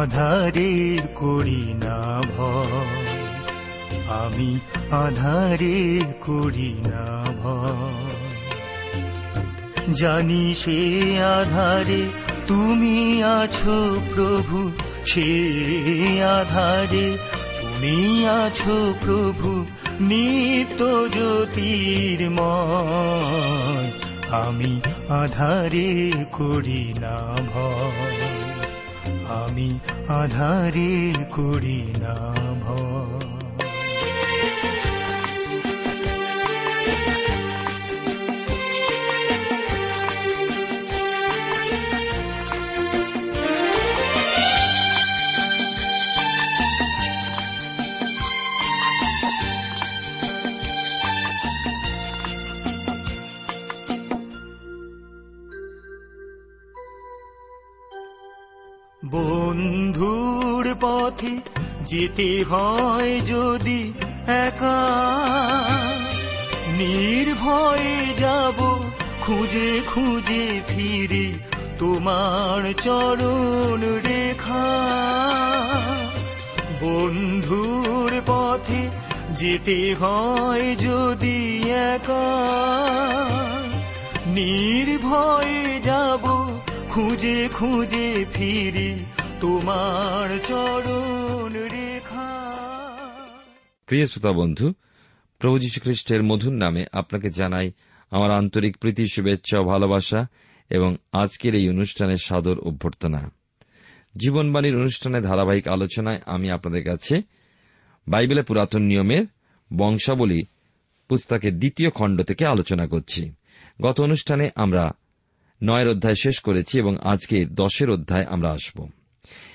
আধারের করি না ভয়। আমি আধারের করি না ভয়। জানি সে আধারে তুমি আছো প্রভু, সে আধারে তুমি আছো প্রভু, নিত্য জ্যোতির্ময় আমি আধারে করি না ভয়। আধারে করি না যেতে হয় যদি একা, নির্ভয়ে যাব খুঁজে খুঁজে ফিরে তোমার চরণ রেখা। বন্ধুর পথে যেতে হয় যদি একা, নির্ভয়ে যাব খুঁজে খুঁজে ফিরি তোমার চরণ রেখা। প্রিয় শ্রোতা বন্ধু, প্রভু যীশু খ্রিস্টের মধুর নামে আপনাকে জানাই আমার আন্তরিক প্রীতি, শুভেচ্ছা ও ভালোবাসা এবং আজকের এই অনুষ্ঠানের সাদর অভ্যর্থনা। জীবনবাণীর অনুষ্ঠানে ধারাবাহিক আলোচনায় আমি আপনাদের কাছে বাইবেলে পুরাতন নিয়মের বংশাবলী পুস্তকের দ্বিতীয় খণ্ড থেকে আলোচনা করছি। গত অনুষ্ঠানে আমরা নয়ের অধ্যায় শেষ করেছি এবং আজকে দশের অধ্যায় আমরা আসব।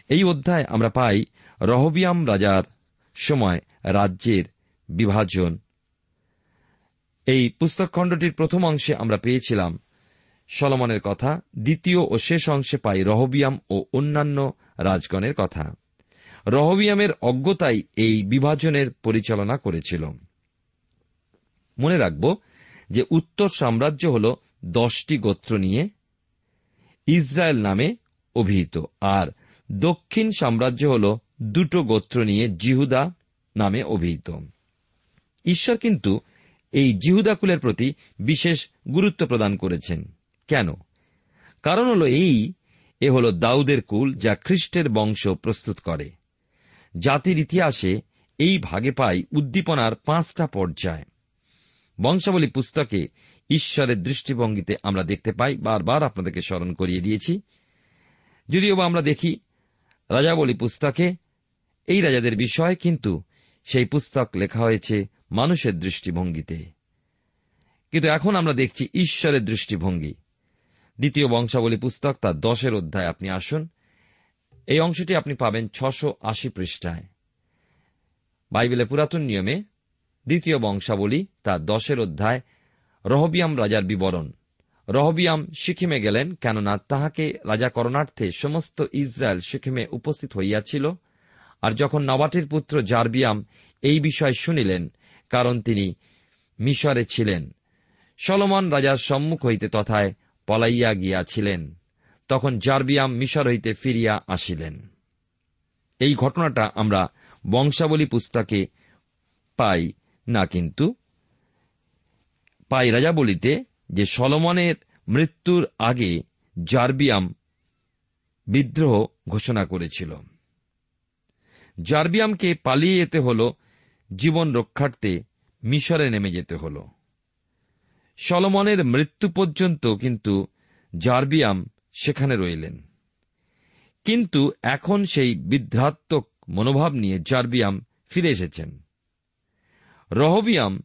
এই অধ্যায় আমরা পাই রহবিয়াম রাজার সময় রাজ্যের বিভাজন। এই পুস্তক খণ্ডটির প্রথম অংশে আমরা পেয়েছিলাম সলমনের কথা, দ্বিতীয় ও শেষ অংশে পাই রহবিয়াম ও অন্যান্য রাজগণের কথা। রহবিয়ামের অজ্ঞতাই এই বিভাজনের পরিচালনা করেছিল। মনে রাখব যে উত্তর সাম্রাজ্য হল দশটি গোত্র নিয়ে ইসরায়েল নামে অভিহিত, আর দক্ষিণ সাম্রাজ্য হল দুটো গোত্র নিয়ে জিহুদা নামে অভিহিত। ঈশ্বর কিন্তু এই জিহুদাকুলের প্রতি বিশেষ গুরুত্ব প্রদান করেছেন। কেন? কারণ হল এই, এ হল দাউদের কুল যা খ্রিস্টের বংশ প্রস্তুত করে। জাতির ইতিহাসে এই ভাগে পাই উদ্দীপনার পাঁচটা পর্যায়। বংশাবলী পুস্তকে ঈশ্বরের দৃষ্টিভঙ্গিতে আমরা দেখতে পাই, বারবার আপনাদেরকে স্মরণ করিয়ে দিয়েছি। যদিও বা আমরা দেখি রাজাবলী পুস্তকে, এই রাজাদের বিষয় কিন্তু সেই পুস্তক লেখা হয়েছে মানুষের দৃষ্টিভঙ্গিতে। কিন্তু এখন আমরা দেখছি ঈশ্বরের দৃষ্টিভঙ্গি। দ্বিতীয় বংশাবলী পুস্তক তার দশের অধ্যায়, আপনি আসুন। এই অংশটি আপনি পাবেন ছশো আশি পৃষ্ঠায়। বাইবেলের পুরাতন নিয়মে দ্বিতীয় বংশাবলী তার দশের অধ্যায়, রহবিয়াম রাজার বিবরণ। রহবিয়াম সিকিমে গেলেন, কেননা তাহাকে রাজা করণার্থে সমস্ত ইসরায়েল সিকিমে উপস্থিত হইয়াছিল। আর যখন নবাটের পুত্র জার্বিয়াম এই বিষয় শুনিলেন, কারণ তিনি মিশরে ছিলেন, সলমন রাজার সম্মুখ হইতে তথায় পলাইয়া গিয়াছিলেন। তখন জার্বিয়াম মিশর হইতে ফিরিয়া আসিলেন। এই ঘটনাটা আমরা বংশাবলী পুস্তকে পাই না, কিন্তু পাই রাজাবলিতে যে সলমনের মৃত্যুর আগে জার্বিয়াম বিদ্রোহ ঘোষণা করেছিল। জার্বিয়ামকে পালিয়ে যেতে হল, জীবন রক্ষার্থে মিশরে নেমে যেতে হল। সলমনের মৃত্যু পর্যন্ত কিন্তু জার্বিয়াম সেখানে রইলেন। কিন্তু এখন সেই বিধ্রাত্মক মনোভাব নিয়ে জার্বিয়াম ফিরে এসেছেন। রহবিয়াম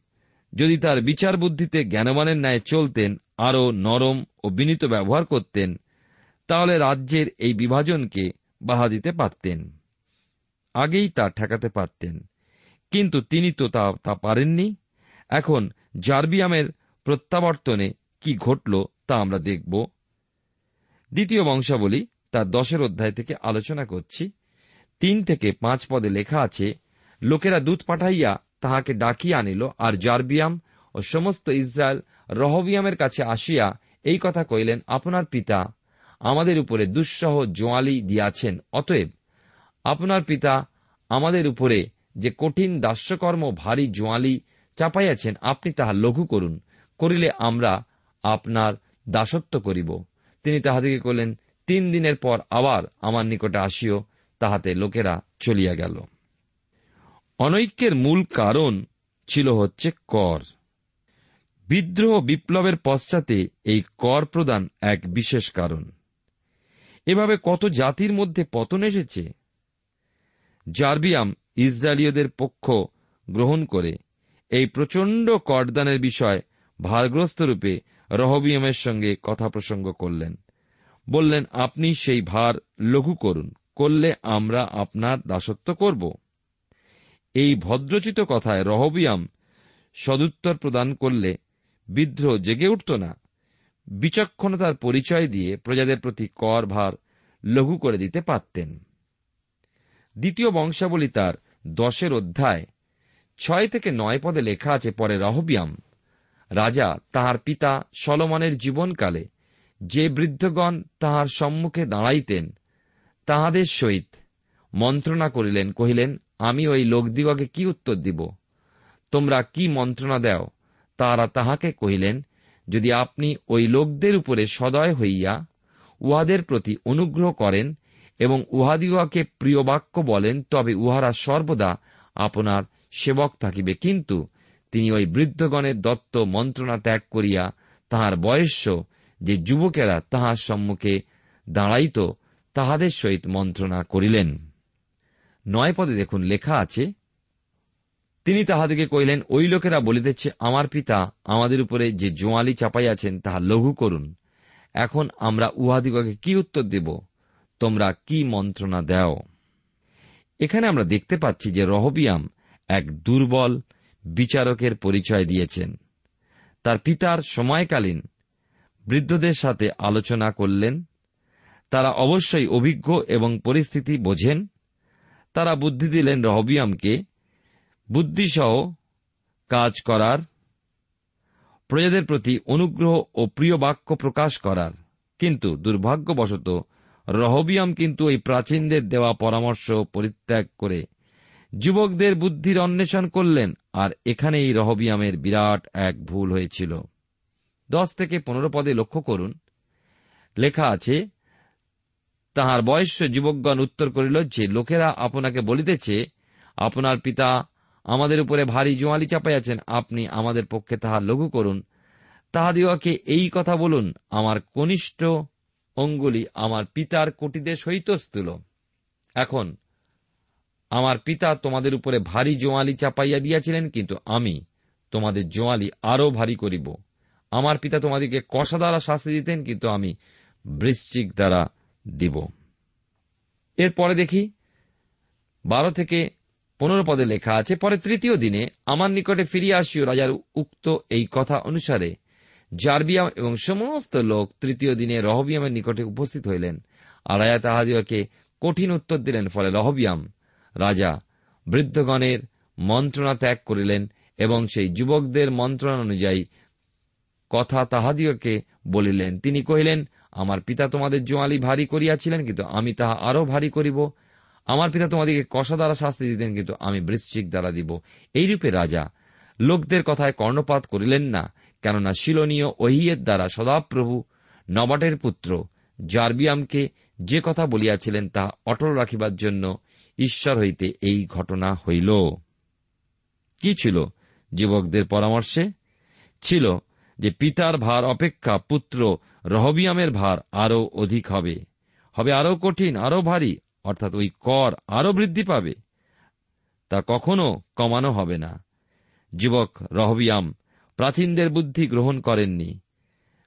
যদি তার বিচার বুদ্ধিতে জ্ঞানবানের ন্যায় চলতেন, আরও নরম ও বিনীত ব্যবহার করতেন, তাহলে রাজ্যের এই বিভাজনকে বাহা দিতে পারতেন। আগেই তা ঠেকাতে পারতেন। কিন্তু তিনি তো তা তা পারেননি। এখন জার্বিয়ামের প্রত্যাবর্তনে কি ঘটল তা আমরা দেখব। দ্বিতীয় বংশাবলী তার দশের অধ্যায় থেকে আলোচনা করছি। তিন থেকে পাঁচ পদে লেখা আছে, লোকেরা দূত পাঠাইয়া তাহাকে ডাকিয়া আনিল, আর জার্বিয়াম ও সমস্ত ইসরায়েল রহবিয়ামের কাছে আসিয়া এই কথা কইলেন আপনার পিতা আমাদের উপরে দুঃসহ জোয়ালি দিয়াছেন, অতএব আপনার পিতা আমাদের উপরে যে কঠিন দাস্যকর্ম ভারী জোয়ালি চাপাইয়াছেন, আপনি তাহা লঘু করুন, করিলে আমরা আপনার দাসত্ব করিব। তিনি তাহাদিকে কইলেন তিন দিনের পর আবার আমার নিকটে আসিও, তাহাতে লোকেরা চলিয়া গেল। অনৈক্যের মূল কারণ ছিল হচ্ছে কর। বিদ্রোহ বিপ্লবের পশ্চাতে এই কর প্রদান এক বিশেষ কারণ। এভাবে কত জাতির মধ্যে পতন এসেছে, জার্বিয়াম ইসরায়েলীয়দের পক্ষ গ্রহণ করে এই প্রচণ্ড করদানের বিষয় ভারগ্রস্ত রূপে রহবিয়ামের সঙ্গে কথা প্রসঙ্গ করলেন। বললেন, আপনি সেই ভার লঘু করুন, করলে আমরা আপনার দাসত্ব করব। এই ভদ্রচিত কথায় রহবিয়াম সদুত্তর প্রদান করলে বিদ্রোহ জেগে উঠত না। বিচক্ষণতার পরিচয় দিয়ে প্রজাদের প্রতি কর ভার লঘু করে দিতে পারতেন। দ্বিতীয় বংশাবলী তার দশের অধ্যায় ছয় থেকে নয় পদে লেখা আছে, পরে রহবিয়াম, রাজা তাহার পিতা সলমনের জীবনকালে যে বৃদ্ধগণ তাহার সম্মুখে দাঁড়াইতেন, তাহাদের সহিত মন্ত্রণা করিলেন, কহিলেন আমি ওই লোকদিগকে কি উত্তর দিব? তোমরা কি মন্ত্রণা দেও? তাহারা তাহাকে কহিলেন, যদি আপনি ওই লোকদের উপরে সদয় হইয়া উহাদের প্রতি অনুগ্রহ করেন এবং উহাদিগকে প্রিয় বাক্য বলেন, তবে উহারা সর্বদা আপনার সেবক থাকিবে। কিন্তু তিনি ওই বৃদ্ধগণের দত্ত মন্ত্রণা ত্যাগ করিয়া তাহার বয়স্য যে যুবকেরা তাহার সম্মুখে দাঁড়াইত, তাহাদের সহিত মন্ত্রণা করিলেন। নয় পদে দেখুন, লেখা আছে, তিনি তাহাদিকে কহিলেন, ওই লোকেরা বলিতেছে, আমার পিতা আমাদের উপরে যে জোয়ালি চাপাইয়াছেন তাহা লঘু করুন। এখন আমরা উহাদিগকে কি উত্তর দেব? তোমরা কি মন্ত্রণা দেও? এখানে আমরা দেখতে পাচ্ছি যে রহবিয়াম এক দুর্বল বিচারকের পরিচয় দিয়েছেন। তার পিতার সময়কালীন বৃদ্ধদের সাথে আলোচনা করলেন। তারা অবশ্যই অভিজ্ঞ এবং পরিস্থিতি বোঝেন। তারা বুদ্ধি দিলেন রহবিয়ামকে। বুদ্ধিসহ কাজ করার, প্রজাদের প্রতি অনুগ্রহ ও প্রিয় বাক্য প্রকাশ করার। কিন্তু দুর্ভাগ্যবশত রহবিয়াম কিন্তু এই প্রাচীনদের দেওয়া পরামর্শ পরিত্যাগ করে যুবকদের বুদ্ধির অন্বেষণ করলেন আর এখানেই রহবিয়ামের বিরাট এক ভুল হয়েছিল। দশ থেকে পনেরো পদে লক্ষ্য করুন। লেখা আছে তাহার বয়স্য যুবকগণ উত্তর করিল যে, লোকেরা আপনাকে বলিতেছে, আপনার পিতা আমাদের উপরে ভারী জোয়ালি চাপাইয়াছেন, আপনি আমাদের পক্ষে তাহা লঘু করুন। তাহাদিওকে এই কথা বলুন, আমার কনিষ্ঠ অঙ্গুলি আমার পিতার কোটিতে সহিতস্তুল এখন, আমার পিতা তোমাদের উপরে ভারী জোয়ালি চাপাইয়া দিয়াছিলেন, কিন্তু আমি তোমাদের জোয়ালি আরও ভারী করিব। আমার পিতা তোমাদেরকে কষা দ্বারা শাস্তি দিতেন, কিন্তু আমি বৃশ্চিক দ্বারা দিব। এরপরে দেখি, বারো থেকে পনেরো পদে লেখা আছে, পরে তৃতীয় দিনে আমার নিকটে ফিরিয়া আসিও রাজার উক্ত এই কথা অনুসারে। জার্বিয়াম এবং সমস্ত লোক তৃতীয় দিনে রহবিয়ামের নিকটে উপস্থিত হইলেন, আর রাজা তাহাদিওকে কঠিন উত্তর দিলেন, ফলে রহবিয়াম রাজা বৃদ্ধগণের মন্ত্রণা ত্যাগ করিলেন এবং সেই যুবকদের মন্ত্রণা অনুযায়ী কথা তাহাদিওকে বলিলেন। তিনি কহিলেন আমার পিতা তোমাদের জোয়ালি ভারী করিয়াছিলেন, কিন্তু আমি তাহা আরও ভারী করিব। আমার পিতা তোমাদিকে কষা দ্বারা শাস্তি দিতেন, কিন্তু আমি বৃশ্চিক দ্বারা দিব। এইরূপে রাজা, লোকদের কথায় কর্ণপাত করিলেন না, কেননা শিলনীয় ওহিয়ের দ্বারা সদাপ্রভু নবাটের পুত্র জার্বিয়ামকে যে কথা বলিয়াছিলেন তাহা অটল রাখিবার জন্য ঈশ্বর হইতে এই ঘটনা হইল। কি ছিল, যুবকদের পরামর্শে? ছিল যে পিতার ভার অপেক্ষা পুত্র রহবিয়ামের ভার আরও অধিক হবে। হবে আরও কঠিন, আরও ভারী, অর্থাৎ ওই কর আরও বৃদ্ধি পাবে। তা কখনো কমানো হবে না। যুবক রহবিয়াম প্রাচীনদের বুদ্ধি গ্রহণ করেননি।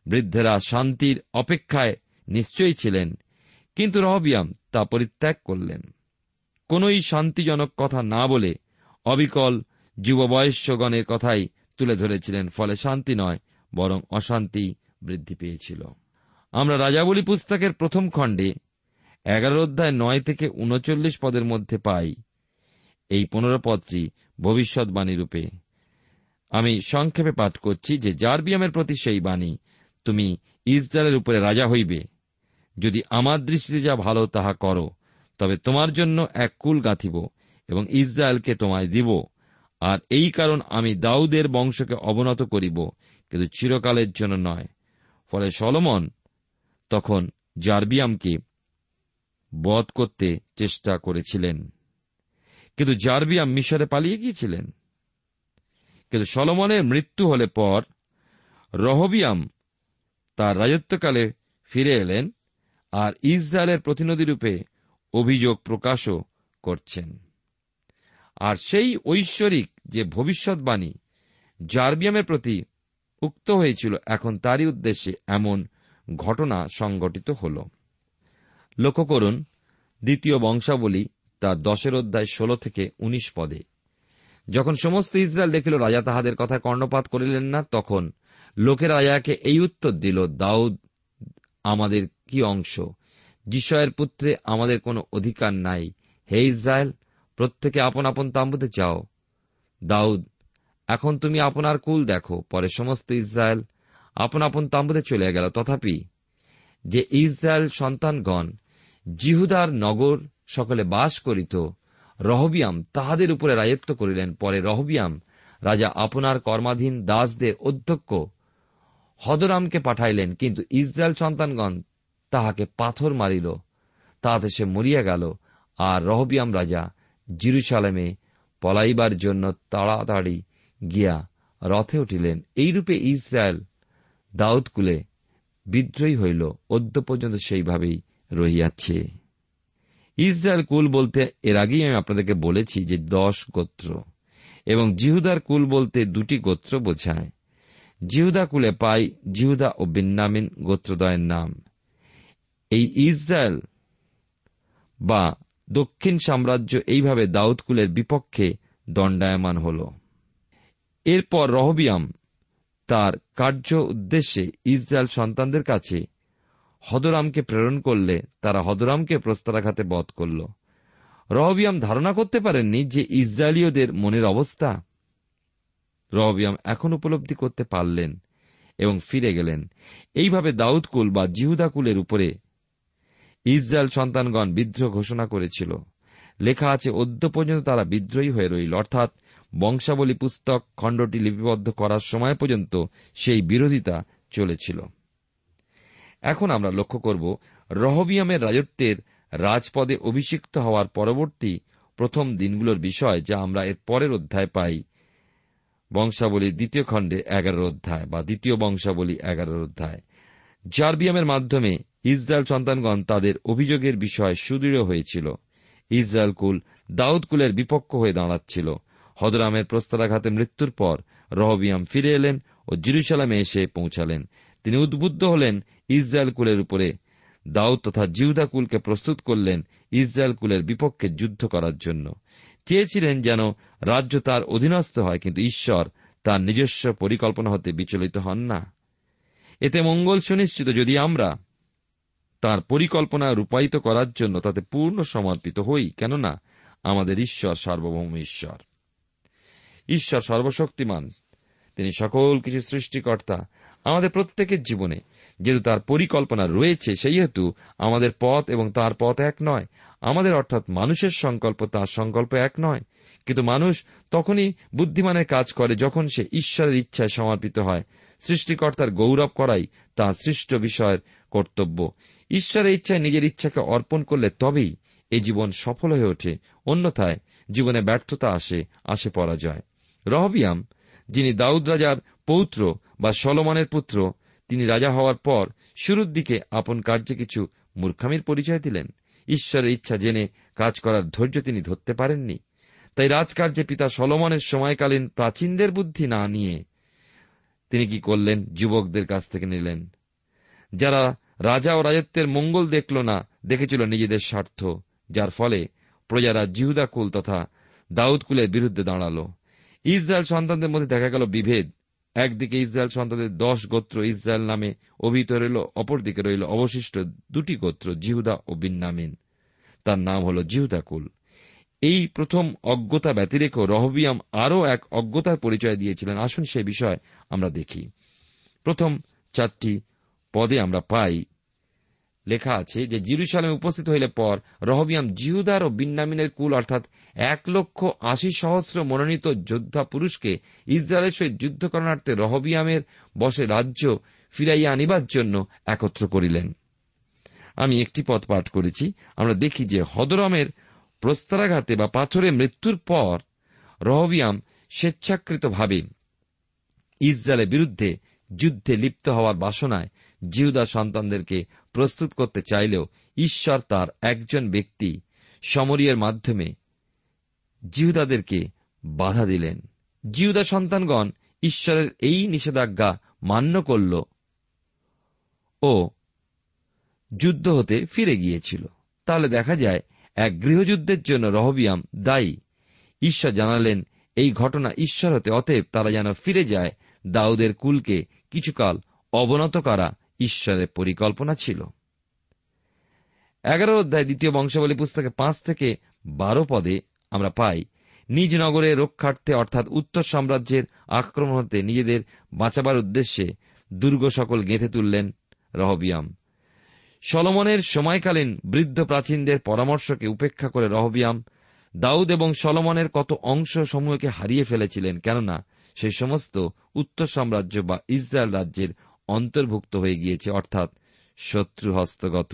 বৃদ্ধেরা শান্তির অপেক্ষায় নিশ্চয়ই ছিলেন, কিন্তু রহবিয়াম তা পরিত্যাগ করলেন। কোনই শান্তিজনক কথা না বলে অবিকল যুব বয়স্যগণের কথাই তুলে ধরেছিলেন, ফলে শান্তি নয় বরং অশান্তি বৃদ্ধি পেয়েছিল। আমরা রাজাবলী পুস্তকের প্রথম খণ্ডে এগারো অধ্যায় নয় থেকে উনচল্লিশ পদের মধ্যে পাই, এই পনেরো পদটি ভবিষ্যৎবাণী রূপে। আমি সংক্ষেপে পাঠ করছি যে জারবিয়ামের প্রতি সেই বাণী, তুমি ইসরায়েলের উপরে রাজা হইবে। যদি আমার দৃষ্টিতে যা ভালো, তাহা করো। তবে তোমার জন্য এক কুল গাঁথিব এবং ইসরায়েলকে তোমায় দিব। আর এই কারণ আমি দাউদের বংশকে অবনত করিব কিন্তু চিরকালের জন্য নয়। ফলে সলমন তখন জার্বিয়ামকে বধ করতে চেষ্টা করেছিলেন। কিন্তু জার্বিয়াম মিশরে পালিয়ে গিয়েছিলেন। কিন্তু সলমনের মৃত্যু হলে পর রহবিয়াম তার রাজত্বকালে ফিরে এলেন আর ইসরায়েলের প্রতিনিধিরূপে অভিযোগ প্রকাশও করছেন। আর সেই ঐশ্বরিক যে ভবিষ্যৎবাণী জার্বিয়ামের প্রতি উক্ত হয়েছিল। এখন তারই উদ্দেশ্যে এমন ঘটনা সংঘটিত হল। লক্ষ্য করুন, দ্বিতীয় বংশাবলী তার দশের অধ্যায় ষোলো থেকে উনিশ পদে। যখন সমস্ত ইসরায়েল দেখিল, রাজা তাহাদের কথা কর্ণপাত করিলেন না, তখন লোকের রাজাকে এই উত্তর দিল, দাউদ, আমাদের কি অংশ? যিশয়ের পুত্রে আমাদের কোনো অধিকার নাই। হে ইসরায়েল, প্রত্যেকে আপন আপন তাম্বুতে যাও। দাউদ এখন তুমি আপনার কুল দেখো, পরে সমস্ত ইসরায়েল আপন আপন তাম্বুতে চলে গেল। তথাপি যে ইসরায়েল সন্তানগণ জিহুদার নগর সকলে বাস করিত, রহবিয়াম তাহাদের উপরে রাজত্ব করিলেন। পরে রহবিয়াম রাজা আপনার কর্মাধীন দাসদের অধ্যক্ষ হদরামকে পাঠাইলেন, কিন্তু ইসরায়েল সন্তানগণ তাহাকে পাথর মারিল। তাহাতে সে মরিয়া গেল, আর রহবিয়াম রাজা জিরুসালামে পলাইবার জন্য তাড়াতাড়ি গিয়া রথে উঠিলেন। এইরূপে ইসরায়েল দাউদকুলে বিদ্রোহী হইল। অদ্য পর্যন্ত সেইভাবেই রহিয়াছে। ইসরায়েল কুল বলতে, এর আগেই আমি আপনাদেরকে বলেছি যে দশ গোত্র এবং জিহুদার কুল বলতে দুটি গোত্র বোঝায়। জিহুদা কুলে পাই জিহুদা ও বিন্নামিন গোত্রদয়ের নাম। এই ইসরায়েল বা দক্ষিণ সাম্রাজ্য এইভাবে দাউদকুলের বিপক্ষে দণ্ডায়মান হল। এরপর রহবিয়াম তার কার্য উদ্দেশ্যে ইসরায়েল সন্তানদের কাছে হদরামকে প্রেরণ করলে তারা হদরামকে প্রস্তরাঘাতে বধ করল। রহবিয়াম ধারণা করতে পারেননি যে ইসরায়েলীয়দের মনের অবস্থা। রহবিয়াম এখন উপলব্ধি করতে পারলেন এবং ফিরে গেলেন। এইভাবে দাউদকুল বা জিহুদাকুলের উপরে ইসরায়েল সন্তানগণ বিদ্রোহ ঘোষণা করেছিল। লেখা আছে, অদ্য পর্যন্ত তারা বিদ্রোহী হয়ে রইল। অর্থাৎ বংশাবলী পুস্তক খণ্ডটি লিপিবদ্ধ করার সময় পর্যন্ত সেই বিরোধিতা চলেছিল। এখন আমরা লক্ষ্য করব রহবিয়ামের রাজত্বের রাজপদে অভিষিক্ত হওয়ার পরবর্তী প্রথম দিনগুলোর বিষয়, যা আমরা এর পরের অধ্যায় পাই। বংশাবলীর দ্বিতীয় খণ্ডে এগারোর অধ্যায় বা দ্বিতীয় বংশাবলী এগারোর অধ্যায়। জার্বিয়ামের মাধ্যমে ইসরায়েল সন্তানগণ তাদের অভিযোগের বিষয় সুদৃঢ় হয়েছিল। ইসরায়েল কুল দাউদ কুলের বিপক্ষ হয়ে দাঁড়াচ্ছিল। হদরামের প্রস্তারাঘাতে মৃত্যুর পর রহবিয়াম ফিরে এলেন ও জিরুসালামে এসে পৌঁছালেন। তিনি উদ্বুদ্ধ হলেন, ইসরায়েল কুলের উপরে। দাউদ তথা জিউদা কুলকে প্রস্তুত করলেন ইসরায়েল কুলের বিপক্ষে যুদ্ধ করার জন্য। চেয়েছিলেন যেন রাজ্য তার অধীনস্থ হয়, কিন্তু ঈশ্বর তার নিজস্ব পরিকল্পনা হতে বিচলিত হন না। এতে মঙ্গল সুনিশ্চিত যদি আমরা তার পরিকল্পনা রূপায়িত করার জন্য তাতে পূর্ণ সমর্পিত হই, কেননা আমাদের ঈশ্বর সার্বভৌম ঈশ্বর। ঈশ্বর সর্বশক্তিমান। তিনি সকল কিছু সৃষ্টিকর্তা। আমাদের প্রত্যেকের জীবনে যেহেতু তার পরিকল্পনা রয়েছে সেই হেতু আমাদের পথ এবং তার পথ এক নয়। আমাদের অর্থাৎ মানুষের সংকল্প তার সংকল্প এক নয়। কিন্তু মানুষ তখনই বুদ্ধিমানের কাজ করে যখন সে ঈশ্বরের ইচ্ছায় সমর্পিত হয়। সৃষ্টিকর্তার গৌরব করাই তার সৃষ্ট বিষয়ের কর্তব্য। ঈশ্বরের ইচ্ছায় নিজের ইচ্ছাকে অর্পণ করলে তবেই এই জীবন সফল হয়ে ওঠে। অন্যথায় জীবনে ব্যর্থতা আসে আসে পরাজয়। রহবিয়াম, যিনি দাউদ রাজার পৌত্র বা সলমনের পুত্র, তিনি রাজা হওয়ার পর শুরুর দিকে আপন কার্যে কিছু মূর্খামির পরিচয় দিলেন। ঈশ্বরের ইচ্ছা জেনে কাজ করার ধৈর্য তিনি ধরতে পারেননি। তাই রাজকার্যে পিতা সলমনের সময়কালীন প্রাচীনদের বুদ্ধি না নিয়ে তিনি কি করলেন? যুবকদের কাছ থেকে নিলেন। যারা রাজা ও রাজত্বের মঙ্গল দেখল না, দেখেছিল নিজেদের স্বার্থ, যার ফলে প্রজারা জিহুদা কুল তথা দাউদ কুলের বিরুদ্ধে দাঁড়াল। ইসরায়েল সন্তানদের মধ্যে দেখা গেল বিভেদ। একদিকে ইসরায়েল সন্তানদের দশ গোত্র ইসরায়েল নামে অভিহিত রইল, অপরদিকে রইল অবশিষ্ট দুটি গোত্র, জিহুদা ও বিন্নামিন। তার নাম হল জিহুদা কুল। এই প্রথম অজ্ঞতা ব্যতিরেক রহবিয়াম আরও এক অজ্ঞতার পরিচয় দিয়েছিলেন। আসুন সে বিষয় আমরা দেখি। প্রথম চারটি পদে আমরা পাই লেখা আছে যে জিরুসালামে উপস্থিত হইলে পর রহবিয়াম জিহুদার ও বিন্নামিনের কুল অর্থাৎ এক লক্ষ আশি সহস্র মনোনীত যোদ্ধা পুরুষকে ইসরায়েলের সহিত যুদ্ধ করণার্থে রহবিয়ামের বসে রাজ্য ফিরাইয়া আনিবার জন্য একত্র করিলেন। আমি একটি পথ পাঠ করেছি। আমরা দেখি যে হদরমের প্রস্তারাঘাতে বা পাথরে মৃত্যুর পর রহবিয়াম স্বেচ্ছাকৃতভাবে ইসরায়েলের বিরুদ্ধে যুদ্ধে লিপ্ত হওয়ার বাসনায় জিহুদা সন্তানদেরকে প্রস্তুত করতে চাইলেও ঈশ্বর তার একজন ব্যক্তি সমরিয়ের মাধ্যমে জিহুদাদেরকে বাধা দিলেন। জিহুদা সন্তানগণ ঈশ্বরের এই নিষেধাজ্ঞা মান্য করল ও যুদ্ধ হতে ফিরে গিয়েছিল। তাহলে দেখা যায়, এক গৃহযুদ্ধের জন্য রহবিয়াম দায়ী। ঈশ্বর জানালেন, এই ঘটনা ঈশ্বর হতে, অতএব তারা যেন ফিরে যায়। দাউদের কুলকে কিছুকাল অবনত করা ঈশ্বরের পরিকল্পনা ছিল। এগারো অধ্যায় দ্বিতীয় বংশাবলী পুস্তকে পাঁচ থেকে বারো পদে আমরা পাই, নিজ নগরে রক্ষার্থে অর্থাৎ উত্তর সাম্রাজ্যের আক্রমণ হতে নিজেদের বাঁচাবার উদ্দেশ্যে দুর্গ সকল গেঁথে তুললেন রহবিয়াম। সলমনের সময়কালীন বৃদ্ধ প্রাচীনদের পরামর্শকে উপেক্ষা করে রহবিয়াম দাউদ এবং সলমনের কত অংশ সমূহকে হারিয়ে ফেলেছিলেন, কেননা সেই সমস্ত উত্তর সাম্রাজ্য বা ইসরায়েল রাজ্যের অন্তর্ভুক্ত হয়ে গিয়েছে, অর্থাৎ শত্রু হস্তগত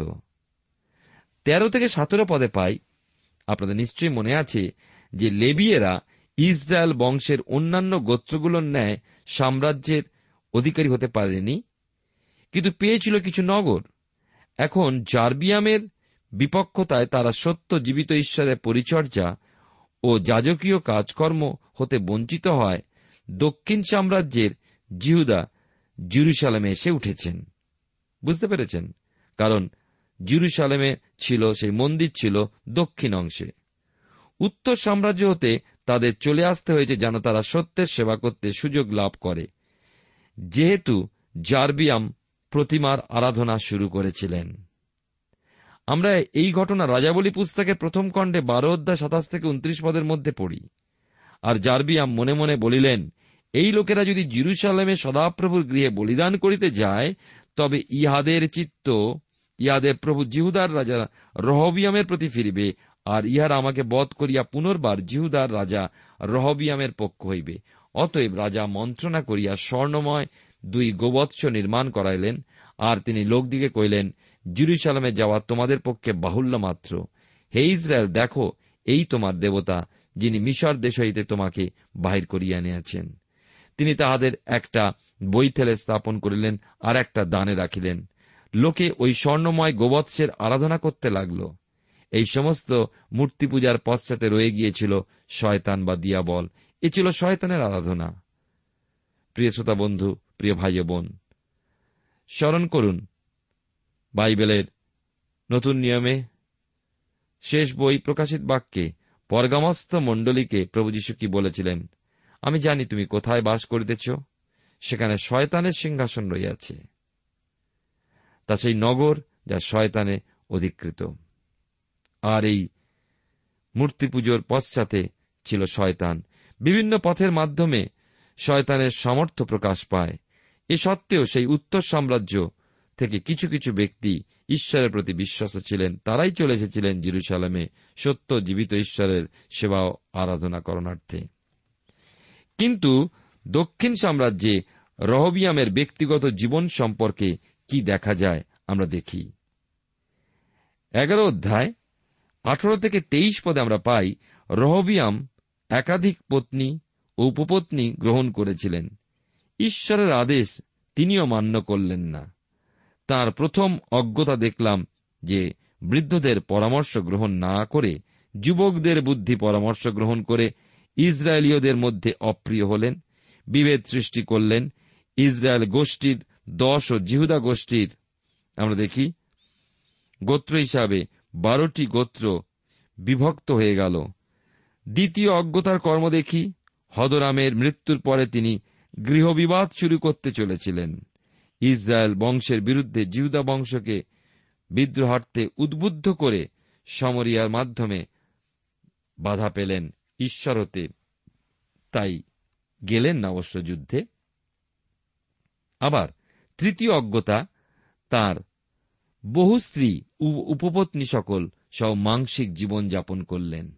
তেরো থেকে সতেরো পদে পাই। আপনাদের নিশ্চয়ই মনে আছে যে লেবিয়েরা ইসরায়েল বংশের অন্যান্য গোত্রগুলোর ন্যায় সাম্রাজ্যের অধিকারী হতে পারেনি, কিন্তু পেয়েছিল কিছু নগর। এখন জার্বিয়ামের বিপক্ষতায় তারা সত্য জীবিত ঈশ্বরের পরিচর্যা ও যাজকীয় কাজকর্ম হতে বঞ্চিত হয় দক্ষিণ সাম্রাজ্যের জিহুদা জিরুসালামে এসে উঠেছেন। বুঝতে পেরেছেন? কারণ জিরুসালেমে ছিল, সেই মন্দির ছিল দক্ষিণ অংশে। উত্তর সাম্রাজ্য হতে তাদের চলে আসতে হয়েছে যেন তারা সত্যের সেবা করতে সুযোগ লাভ করে। যেহেতু জার্বিয়াম প্রতিমার আরাধনা শুরু করেছিলেন। আমরা এই ঘটনা রাজাবলী পুস্তকের প্রথম খণ্ডে বারো অধ্যায় সাতাশ থেকে উনত্রিশ পদের মধ্যে পড়ি। আর জার্বিয়াম মনে মনে বলিলেন, এই লোকেরা যদি জিরুসালামে সদাপ্রভুর গৃহে বলিদান করিতে যায়, তবে ইহাদের চিত্ত ইহাদের প্রভু জিহুদার রাজা রহবিয়ামের প্রতি ফিরিবে, আর ইহারা আমাকে বধ করিয়া পুনর্বার জিহুদার রাজা রহবিয়ামের পক্ষ হইবে। অতএব রাজা মন্ত্রণা করিয়া স্বর্ণময় দুই গোবৎস নির্মাণ করাইলেন, আর তিনি লোকদিকে কইলেন জিরুসালামে যাওয়া তোমাদের পক্ষে বাহুল্য মাত্র। হে ইসরায়েল, দেখো, এই তোমার দেবতা, যিনি মিশর দেশ হইতে তোমাকে বাহির করিয়া নিয়েছেন। তিনি তাহাদের একটা বৈথেলে স্থাপন করিলেন, আর একটা দানে রাখিলেন। লোকে ওই স্বর্ণময় গোবৎসের আরাধনা করতে লাগল। এই সমস্ত মূর্তি পূজার পশ্চাতে রয়ে গিয়েছিল শয়তান বা দিয়াবল। এ ছিল শয়তানের আরাধনা। প্রিয় শ্রোতা বন্ধু, প্রিয় ভাই বোন, স্মরণ করুন, বাইবেলের নতুন নিয়মে শেষ বই প্রকাশিত বাক্যে পরগামস্থ মণ্ডলীকে প্রভু যীশু কি বলেছিলেন? আমি জানি তুমি কোথায় বাস করিতেছ, সেখানে শয়তানের সিংহাসন রইয়াছে তা সেই নগর যা শয়তানে অধিকৃত। আর এই মূর্তি পুজোর পশ্চাতে ছিল শয়তান। বিভিন্ন পথের মাধ্যমে শয়তানের সামর্থ্য প্রকাশ পায়। এ সত্ত্বেও সেই উত্তর সাম্রাজ্য থেকে কিছু কিছু ব্যক্তি ঈশ্বরের প্রতি বিশ্বাস ছিলেন। তারাই চলে এসেছিলেন জিরুসালামে, সত্য জীবিত ঈশ্বরের সেবা ও আরাধনা করণার্থে। কিন্তু দক্ষিণ সাম্রাজ্যে রহবিয়ামের ব্যক্তিগত জীবন সম্পর্কে কি দেখা যায় আমরা দেখি। এগারো অধ্যায়, আঠারো থেকে তেইশ পদে আমরা পাই, রহবিয়াম একাধিক পত্নী ও উপপত্নী গ্রহণ করেছিলেন। ঈশ্বরের আদেশ তিনিও মান্য করলেন না। তার প্রথম অজ্ঞতা দেখলাম যে বৃদ্ধদের পরামর্শ গ্রহণ না করে যুবকদের বুদ্ধি পরামর্শ গ্রহণ করে ইসরায়েলীয়দের মধ্যে অপ্রিয় হলেন, বিভেদ সৃষ্টি করলেন, ইসরায়েল গোষ্ঠীর দশ ও জিহুদা গোষ্ঠীর, আমরা দেখি, গোত্র হিসাবে বারোটি গোত্র বিভক্ত হয়ে গেল। দ্বিতীয় অজ্ঞতার কর্ম দেখি, হদরামের মৃত্যুর পরে তিনি গৃহবিবাদ শুরু করতে চলেছিলেন। ইসরায়েল বংশের বিরুদ্ধে জিহুদা বংশকে বিদ্রোহার্থে উদ্বুদ্ধ করে সমরিয়ার মাধ্যমে বাধা পেলেন ঈশ্বর হতে। তাই গেলেন না অবশ্য যুদ্ধে। আবার তৃতীয় অজ্ঞতা, তার বহু স্ত্রী উপপত্নী সকল সব মাংসিক জীবন যাপন করলেন।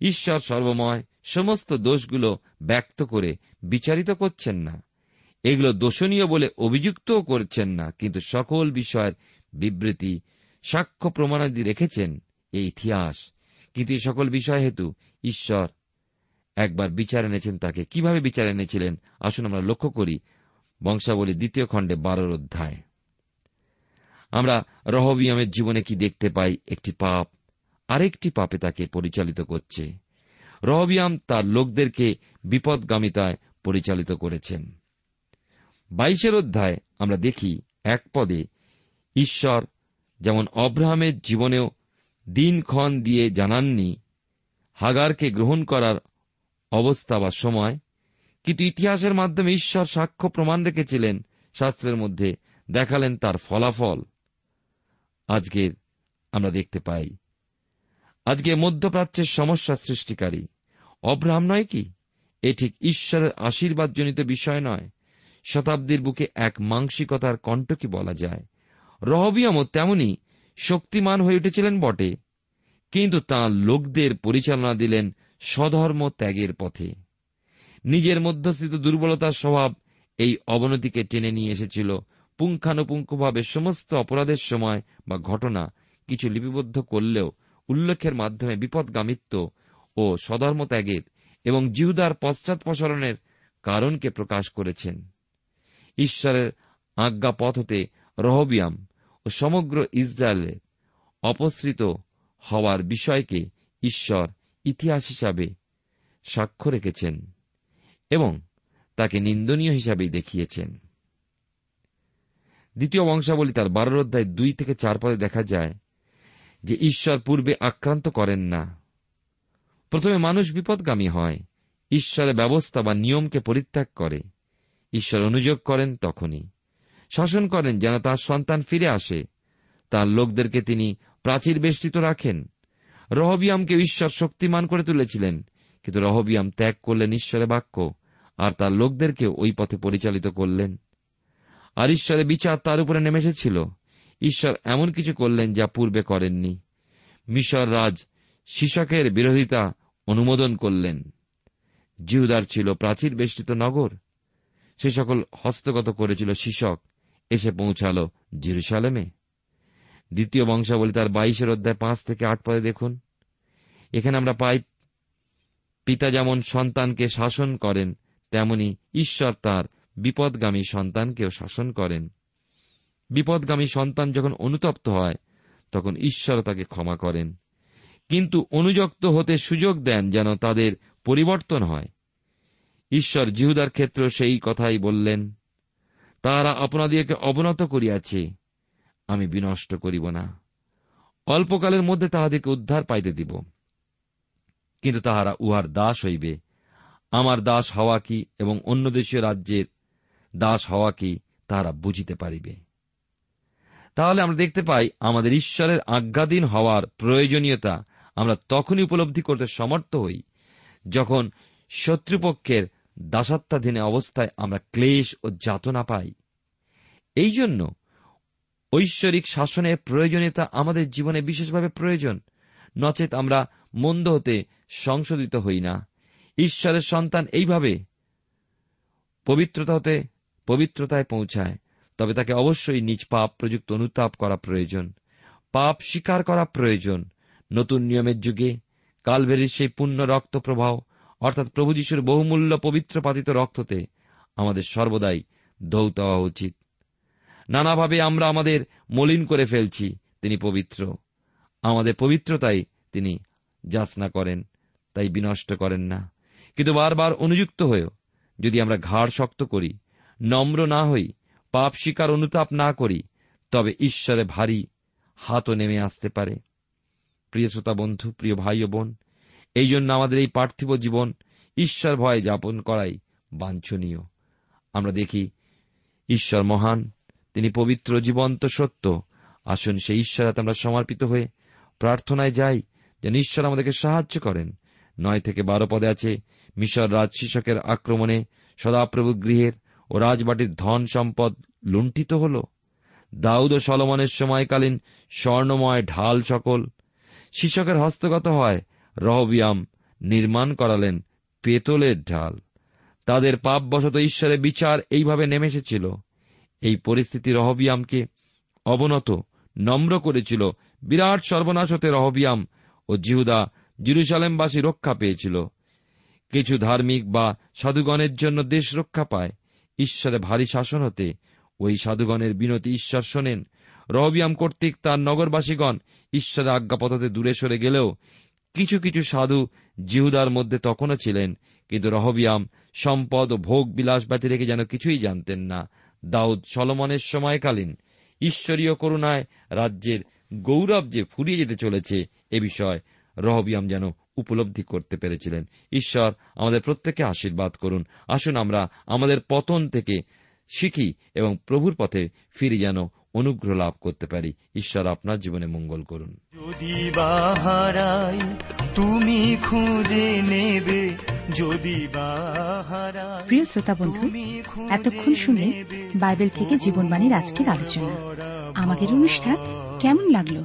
ঈশ্বর সর্বময়, সমস্ত দোষগুলো ব্যক্ত করে বিচারিত করছেন না। এগুলো দোষণীয় বলে অভিযুক্তও করছেন না, কিন্তু সকল বিষয়ের বিবৃতি, সাক্ষ্য প্রমাণাদি রেখেছেন এই ইতিহাস। কিন্তু এই সকল বিষয় হেতু ঈশ্বর একবার বিচার এনেছেন তাকে। কীভাবে বিচার এনেছিলেন? আসুন আমরা লক্ষ্য করি বংশাবলী দ্বিতীয় খণ্ডে বারোর অধ্যায়। আমরা রহবিয়ামের জীবনে কি দেখতে পাই? একটি পাপ। আরেকটি পাপে তাকে পরিচালিত করছে। রহবিয়াম তার লোকদেরকে বিপদগামিতায় পরিচালিত করেছেন। বাইশের অধ্যায় আমরা দেখি এক পদে, ঈশ্বর যেমন অব্রাহামের জীবনেও দিনক্ষণ দিয়ে জানাননি, হাগারকে গ্রহণ করার অবস্থা বা সময় কিন্তু ইতিহাসের মাধ্যমে ঈশ্বর সাক্ষ্য প্রমাণ রেখেছিলেন শাস্ত্রের মধ্যে, দেখালেন তার ফলাফল। আজকের আমরা দেখতে পাই, আজকে মধ্যপ্রাচ্যের সমস্যা সৃষ্টিকারী। অব্রাহাম নয় কি? এ ঠিক ঈশ্বরের আশীর্বাদজনিত বিষয় নয়। শতাব্দীর বুকে এক মাংসিকতার কণ্ঠকে বলা যায়? রহবিয়ামও তেমনি শক্তিমান হয়ে উঠেছিলেন বটে, কিন্তু তাঁর লোকদের পরিচালনা দিলেন স্বধর্ম ত্যাগের পথে। নিজের মধ্যস্থিত দুর্বলতার স্বভাব এই অবনতিকে টেনে নিয়ে এসেছিল। পুঙ্খানুপুঙ্খভাবে সমস্ত অপরাধের সময় বা ঘটনা কিছু লিপিবদ্ধ করলেও উল্লেখের মাধ্যমে বিপদগামিত্ব ও স্বধর্ম ত্যাগের এবং জিহুদার পশ্চাৎপসরণের কারণকে প্রকাশ করেছেন। ঈশ্বরের আজ্ঞা পথ হতে রহবিয়াম ও সমগ্র ইসরায়েলের অপসৃত হওয়ার বিষয়কে ঈশ্বর ইতিহাস হিসাবে সাক্ষ্য রেখেছেন। এবং তাকে নিন্দনীয় হিসাবেই দেখিয়েছেন। দ্বিতীয় বংশাবলী তার বারোর অধ্যায় দুই থেকে চার পদে দেখা যায় যে ঈশ্বর পূর্বে আক্রান্ত করেন না। প্রথমে মানুষ বিপদগামী হয়, ঈশ্বরের ব্যবস্থা বা নিয়মকে পরিত্যাগ করে, ঈশ্বর অনুযোগ করেন তখনই। শাসন করেন যেন তার সন্তান ফিরে আসে, তার লোকদেরকে তিনি প্রাচীর বেষ্টিত রাখেন। রহবিয়ামকে ঈশ্বর শক্তিমান করে তুলেছিলেন, কিন্তু রহবিয়াম ত্যাগ করলেন ঈশ্বরের বাক্য আর তার লোকদেরকে ওই পথে পরিচালিত করলেন। আর ঈশ্বরের বিচার তার উপরে নেমে এসেছিল। ঈশ্বর এমন কিছু করলেন যা পূর্বে করেননি। মিশর রাজ শিশকের বিরোধিতা অনুমোদন করলেন। জিহুদার ছিল প্রাচীর বেষ্টিত নগর। সে সকল হস্তগত করেছিল শিশক এসে পৌঁছাল জিরুসালেমে। দ্বিতীয় বংশাবলী তার বাইশের অধ্যায় পাঁচ থেকে আট পদে দেখুন। এখানে আমরা পাই, পিতা যেমন সন্তানকে শাসন করেন তেমনি ঈশ্বর তার বিপদগামী সন্তানকেও শাসন করেন। বিপদগামী সন্তান যখন অনুতপ্ত হয়, তখন ঈশ্বর তাকে ক্ষমা করেন। কিন্তু অনুযক্ত হতে সুযোগ দেন যেন তাদের পরিবর্তন হয়। ঈশ্বর জিহুদার ক্ষেত্রে সেই কথাই বললেন তাহারা আপনাদিকে অবনত করিয়াছে, আমি বিনষ্ট করিব না। অল্পকালের মধ্যে তাহাদেরকে উদ্ধার পাইতে দিব। কিন্তু তাহারা উহার দাস হইবে আমার দাস হওয়া কি এবং অন্য দেশীয় রাজ্যের দাস হওয়া কি তাহারা বুঝিতে পারিবে। তাহলে আমরা দেখতে পাই, আমাদের ঈশ্বরের আজ্ঞাধীন হওয়ার প্রয়োজনীয়তা আমরা তখনই উপলব্ধি করতে সমর্থ হই, যখন শত্রুপক্ষের দাসত্বাধীন অবস্থায় আমরা ক্লেশ ও যাতনা পাই। এই জন্য ঐশ্বরিক শাসনের প্রয়োজনীয়তা আমাদের জীবনে বিশেষভাবে প্রয়োজন, নচেত আমরা মন্দ হতে সংশোধিত হই না। ঈশ্বরের সন্তান এইভাবে পবিত্রতা হতে পবিত্রতায় পৌঁছায়, তবে তাকে অবশ্যই নিজ পাপ প্রযুক্ত অনুতাপ করা প্রয়োজন, পাপ স্বীকার করা প্রয়োজন। নতুন নিয়মের যুগে কালভেরির সেই পূর্ণ রক্ত প্রবাহ অর্থাৎ প্রভু যিশুর বহুমূল্য পবিত্র পাতিত রক্ততে আমাদের সর্বদাই ধৌত হওয়া উচিত। নানাভাবে আমরা আমাদের মলিন করে ফেলছি, তিনি পবিত্র। আমাদের পবিত্রতাই তিনি যাচনা করেন, তাই বিনষ্ট করেন না। কিন্তু বারবার অনুযুক্ত হয়েও, যদি আমরা ঘাড় শক্ত করি, নম্র না হই, পাপ স্বীকার অনুতাপ না করি, তবে ঈশ্বরে ভারী হাতও নেমে আসতে পারে। প্রিয় শ্রোতা বন্ধু, প্রিয় ভাই ও বোন, এই জন্য আমাদের এই পার্থিব জীবন ঈশ্বর ভয়ে যাপন করাই বাঞ্ছনীয়। আমরা দেখি, ঈশ্বর মহান, তিনি পবিত্র, জীবন্ত, সত্য। আসুন সেই ঈশ্বর হাতে আমরা সমর্পিত হয়ে প্রার্থনায় যাই, যেন ঈশ্বর আমাদেরকে সাহায্য করেন। নয় থেকে বারো পদে আছে। মিশর রাজ শিষকের আক্রমণে সদাপ্রভু গৃহের ও রাজবাটির ধন সম্পদ লুণ্ঠিত হল। দাউদ ও সলমনের সময়কালীন স্বর্ণময় ঢাল সকল শিষকের হস্তগত হয়। রহবিয়াম নির্মাণ করালেন পেতলের ঢাল। তাদের পাপবশত ঈশ্বরের বিচার এইভাবে নেমে এসেছিল। এই পরিস্থিতি রহবিয়ামকে অবনত, নম্র করেছিল। বিরাট সর্বনাশ হতে রহবিয়াম ও জিহুদা জিরুসালেমবাসী রক্ষা পেয়েছিল। কিছু ধার্মিক বা সাধুগণের জন্য দেশ রক্ষা পায়। ঈশ্বরে ভারী শাসন হতে ওই সাধুগণের বিনতি ঈশ্বর শোনেন। রহবিয়াম কর্তৃক তার নগরবাসীগণ ঈশ্বরের আজ্ঞাপথতে দূরে সরে গেলেও কিছু কিছু সাধু জিহুদার মধ্যে তখনও ছিলেন, কিন্তু রহবিয়াম সম্পদ ও ভোগ বিলাস ব্যতি রেখে যেন কিছুই জানতেন না। দাউদ সলমনের সময়কালীন ঈশ্বরীয় করুণায় রাজ্যের গৌরব যে ফুরিয়ে যেতে চলেছে এ বিষয় রহবিয়াম যেন উপলব্ধি করতে পেরেছিলেন। ঈশ্বর আমাদের প্রত্যেকে আশীর্বাদ করুন। আসুন আমরা আমাদের পতন থেকে শিখি এবং প্রভুর পথে ফিরে যেন অনুগ্রহ লাভ করতে পারি। ঈশ্বর আপনার জীবনে মঙ্গল করুন। যদি বাহারাই তুমি খুঁজে নেবে যদি বাহারাই প্রিয় শ্রোতা বন্ধু এতক্ষণ শুনে বাইবেল থেকে জীবনবাণীর আজকের আলোচনা। আমাদের অনুষ্ঠান কেমন লাগল?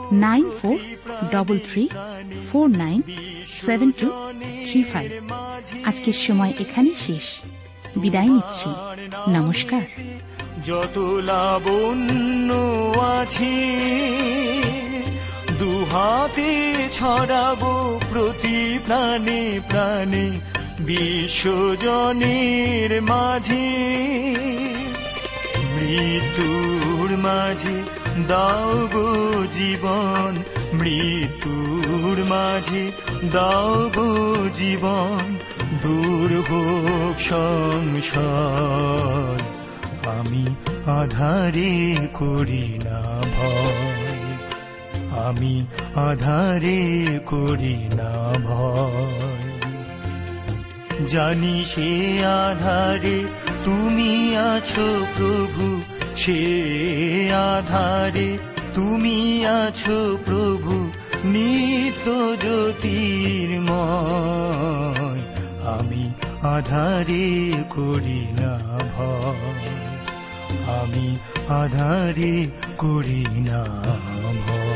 nine four double three four nine seven two three five. আজকের সময় এখানেই শেষ। বিদায় নিচ্ছি। নমস্কার। যত লাবণ্য আছে, দুহাতে ছড়াবো প্রতি প্রাণে প্রাণে বিশ্বজনের মাঝে, মৃত্যুর মাঝে দাও গো জীবন, মৃত্যুর মাঝে দাও গো জীবন, দূর হোক সংসার। আমি আধারে করি না ভয়। আমি আধারে করি না ভয়। জানি সে আধারে তুমি আছো প্রভু। সে আধারে তুমি আছো প্রভু নিত জ্যোতির্ময় আমি আধারে করি না ভ আমি আধারে করি না ভয়।